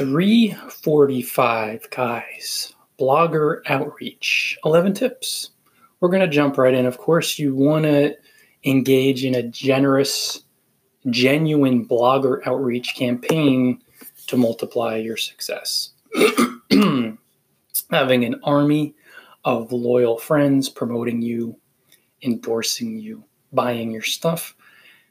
345, guys. Blogger outreach. 11 tips. We're going to jump right in. Of course, you want to engage in a generous, genuine blogger outreach campaign to multiply your success. Having an army of loyal friends promoting you, endorsing you, buying your stuff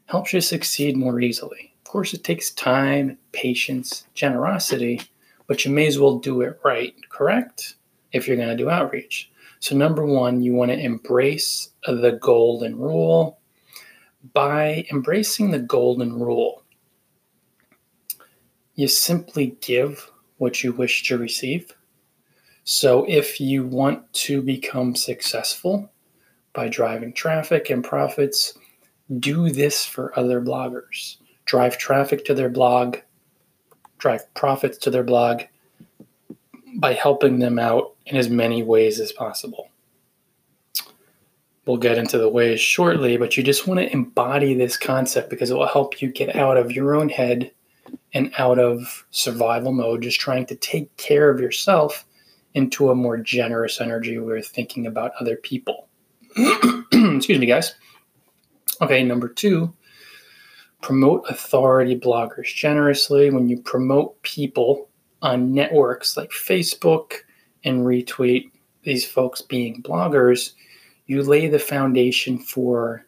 helps you succeed more easily. Course, it takes time, patience, generosity, but you may as well do it right, correct? If you're going to do outreach. So, number one, you want to embrace the golden rule. By embracing the golden rule, you simply give what you wish to receive. So, if you want to become successful by driving traffic and profits, do this for other bloggers. Drive traffic to their blog, drive profits to their blog by helping them out in as many ways as possible. We'll get into the ways shortly, but you just want to embody this concept because it will help you get out of your own head and out of survival mode, just trying to take care of yourself into a more generous energy where you're thinking about other people. Excuse me, guys. Okay, number two, promote authority bloggers generously. When you promote people on networks like Facebook and retweet these folks being bloggers, you lay the foundation for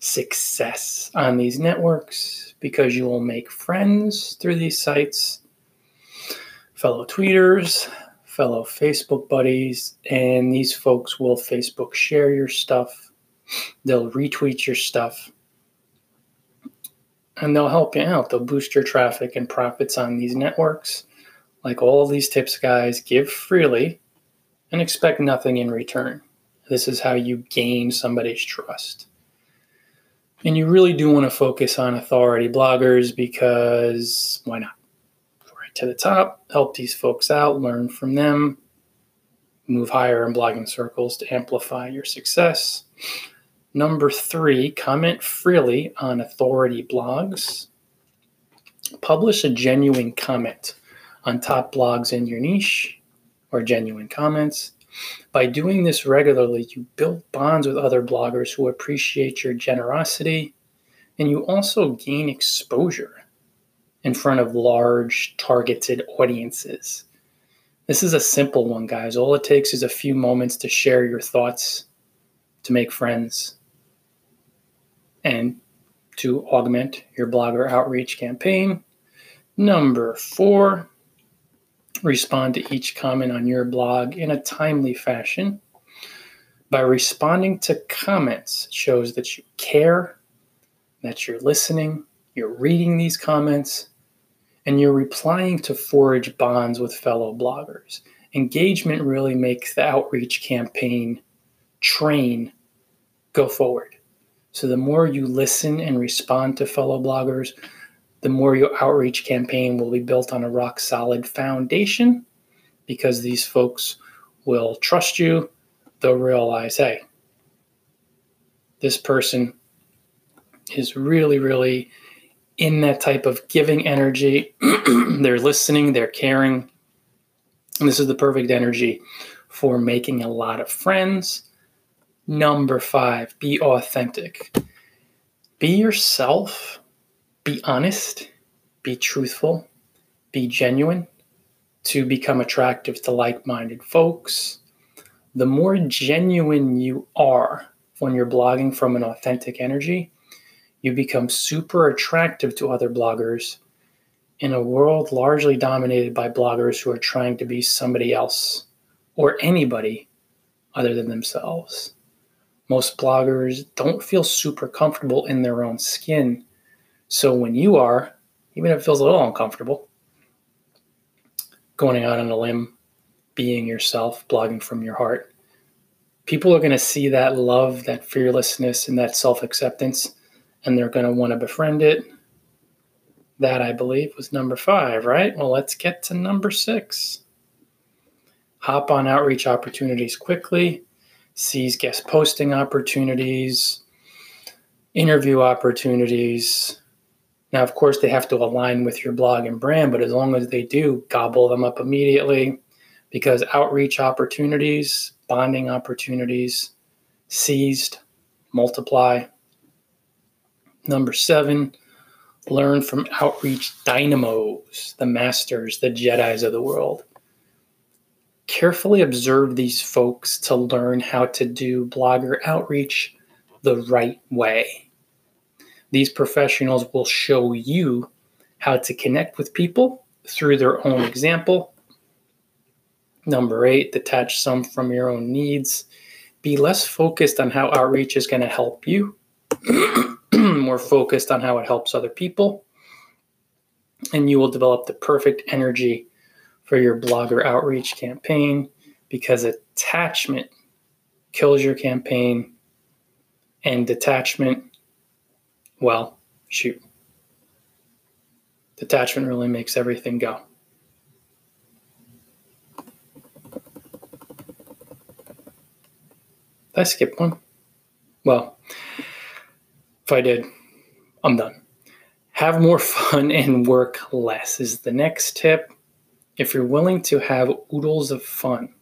success on these networks because you will make friends through these sites, fellow tweeters, fellow Facebook buddies, and these folks will Facebook share your stuff They'll retweet your stuff and they'll help you out. They'll boost your traffic and profits on these networks. Like all these tips, guys, give freely and expect nothing in return. This is how you gain somebody's trust. And you really do want to focus on authority bloggers because why not? Right to the top, help these folks out, learn from them, move higher in blogging circles to amplify your success. Number three, comment freely on authority blogs. Publish a genuine comment on top blogs in your niche or genuine comments. By doing this regularly, you build bonds with other bloggers who appreciate your generosity, and you also gain exposure in front of large targeted audiences. This is a simple one, guys. All it takes is a few moments to share your thoughts, to make friends, and to augment your blogger outreach campaign. Number four, respond to each comment on your blog in a timely fashion. By responding to comments, shows that you care, that you're listening, you're reading these comments, and you're replying to forge bonds with fellow bloggers. Engagement really makes the outreach campaign train go forward. So the more you listen and respond to fellow bloggers, the more your outreach campaign will be built on a rock solid foundation because these folks will trust you. They'll realize, hey, this person is really, really in that type of giving energy. they're listening, they're caring. And this is the perfect energy for making a lot of friends Number five, be authentic. Be yourself, be honest, be truthful, be genuine to become attractive to like minded folks. The more genuine you are when you're blogging from an authentic energy, you become super attractive to other bloggers in a world largely dominated by bloggers who are trying to be somebody else or anybody other than themselves most bloggers don't feel super comfortable in their own skin. So when you are, even if it feels a little uncomfortable, going out on a limb, being yourself, blogging from your heart, people are going to see that love, that fearlessness, and that self acceptance, and they're going to want to befriend it. That, I believe, was number five, right? Well, let's get to number six. Hop on outreach opportunities quickly sees guest posting opportunities, interview opportunities, Now, of course, they have to align with your blog and brand, but as long as they do, gobble them up immediately because outreach opportunities, bonding opportunities, seized, multiply. Number seven, learn from outreach dynamos, the masters, the Jedi's of the world. Carefully observe these folks to learn how to do blogger outreach the right way. These professionals will show you how to connect with people through their own example. Number eight, detach some from your own needs. Be less focused on how outreach is going to help you, more focused on how it helps other people. And you will develop the perfect energy for your blogger outreach campaign because attachment kills your campaign and detachment well, shoot. Detachment really makes everything go. Did I skip one? Well, if I did, I'm done. Have more fun and work less is the next tip. If you're willing to have oodles of fun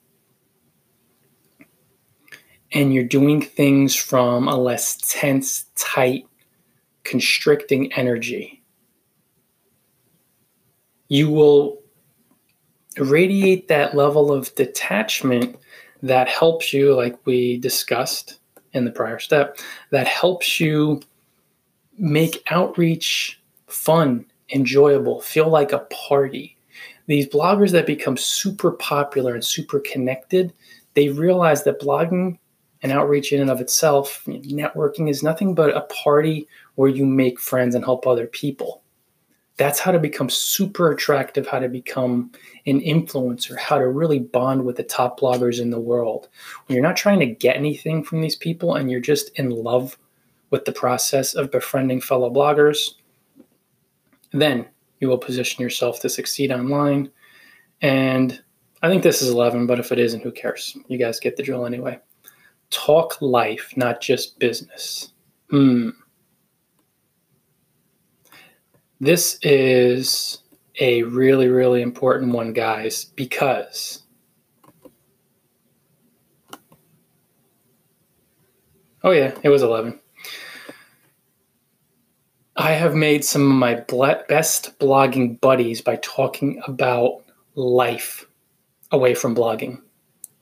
and you're doing things from a less tense, tight, constricting energy. You will radiate that level of detachment that helps you, like we discussed in the prior step, that helps you make outreach fun, enjoyable, feel like a party. These bloggers that become super popular and super connected, they realize that blogging and outreach in and of itself, networking is nothing but a party where you make friends and help other people. That's how to become super attractive, how to become an influencer, how to really bond with the top bloggers in the world. When you're not trying to get anything from these people and you're just in love with the process of befriending fellow bloggers, then you will position yourself to succeed online. And I think this is 11, but if it isn't, who cares? You guys get the drill anyway. Talk life, not just business. Hmm. This is a really, really important one, guys, because oh, yeah, it was 11. I have made some of my best blogging buddies by talking about life away from blogging.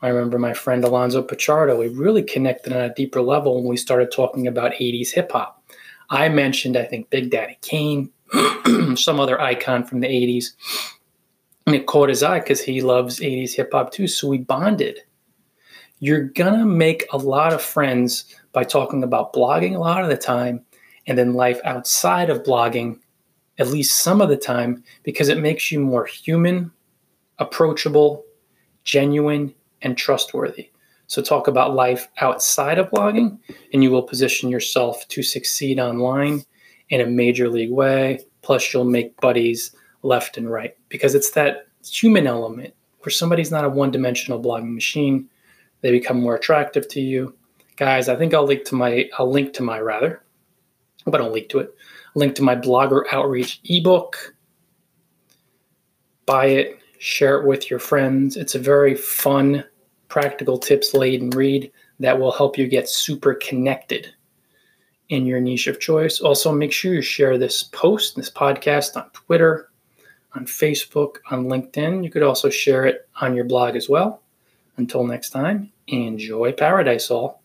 I remember my friend Alonzo Pachardo, we really connected on a deeper level when we started talking about 80s hip hop. I mentioned, I think, Big Daddy Kane, some other icon from the 80s. And it caught his eye because he loves 80s hip hop too. So we bonded. You're going to make a lot of friends by talking about blogging a lot of the time and then life outside of blogging at least some of the time because it makes you more human, approachable, genuine, and trustworthy. So, talk about life outside of blogging, and you will position yourself to succeed online in a major league way. Plus, you'll make buddies left and right because it's that human element where somebody's not a one dimensional blogging machine. They become more attractive to you. Guys, I think I'll link to my, I'll link to my rather, but I'll link to it. link to my blogger outreach ebook. Buy it, share it with your friends. It's a very fun, practical tips laden read that will help you get super connected in your niche of choice. Also, make sure you share this post, this podcast on Twitter, on Facebook, on LinkedIn. You could also share it on your blog as well. Until next time, enjoy paradise all.